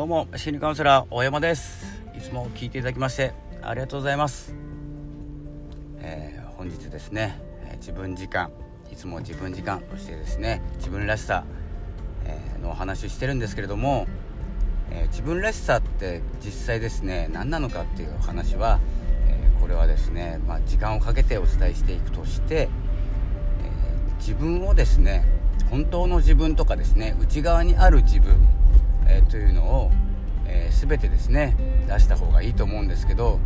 どうも心理カウンセラー大山です。いつも聞いていただきましてありがとうございます、えー、本日ですね、自分時間いつも自分時間としてですね自分らしさ、えのお話をしてるんですけれども、えー、自分らしさって実際ですね何なのかっていう話は、えこれはですね、まあ、時間をかけてお伝えしていくとして、え自分をですね本当の自分とかですね内側にある自分えー、というのを、えー、全てですね出した方がいいと思うんですけどやっ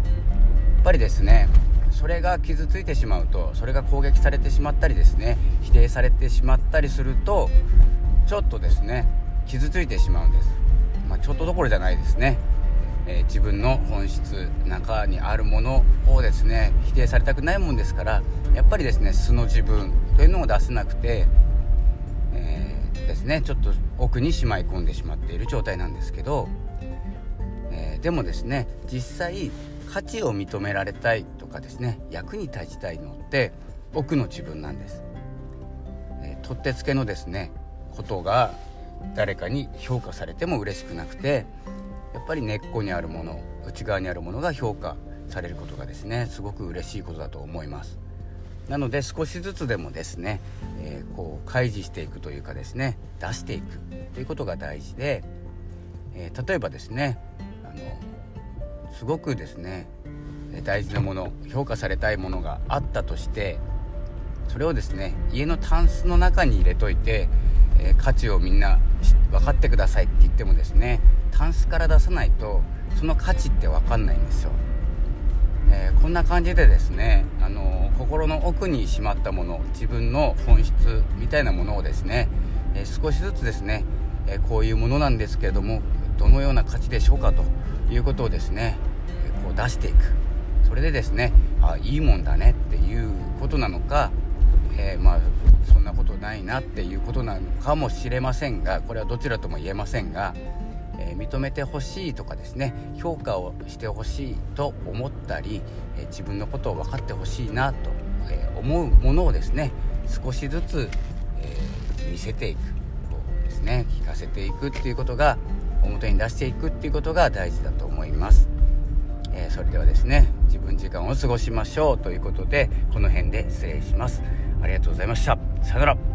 ぱりですねそれが傷ついてしまうとそれが攻撃されてしまったりですね否定されてしまったりするとちょっとですね傷ついてしまうんです、まあ、ちょっとどころじゃないですね、えー、自分の本質中にあるものをですね否定されたくないもんですからやっぱりですね素の自分というのを出せなくてですね。ちょっと奥にしまい込んでしまっている状態なんですけど、えー、でもですね実際価値を認められたいとかですね役に立ちたいのって奥の自分なんです、えー、取ってつけのですねことが誰かに評価されても嬉しくなくてやっぱり根っこにあるもの内側にあるものが評価されることがですねすごく嬉しいことだと思います。なので少しずつでもですね、えー、こう開示していくというかですね出していくということが大事で、えー、例えばですねあのすごくですね大事なもの評価されたいものがあったとしてそれをですね家のタンスの中に入れといて、えー、価値をみんな分かってくださいって言ってもですねタンスから出さないとその価値って分かんないんですよ。えー、こんな感じでですね、あの心の奥にしまったもの自分の本質みたいなものをですね、え、少しずつですね、えこういうものなんですけれどもどのような価値でしょうかということをですね、えこう出していく。それでですねあいいもんだねっていうことなのか、えまあそんなことないなっていうことなのかもしれませんがこれはどちらとも言えませんがえ認めてほしいとかですね評価をしてほしいと思ったり、え自分のことを分かってほしいなと、え思うものをですね少しずつ、え見せていくこうですね聞かせていくっていうことが表に出していくっていうことが大事だと思います、えそれではですね自分時間を過ごしましょうということでこの辺で失礼します。ありがとうございました。さよなら。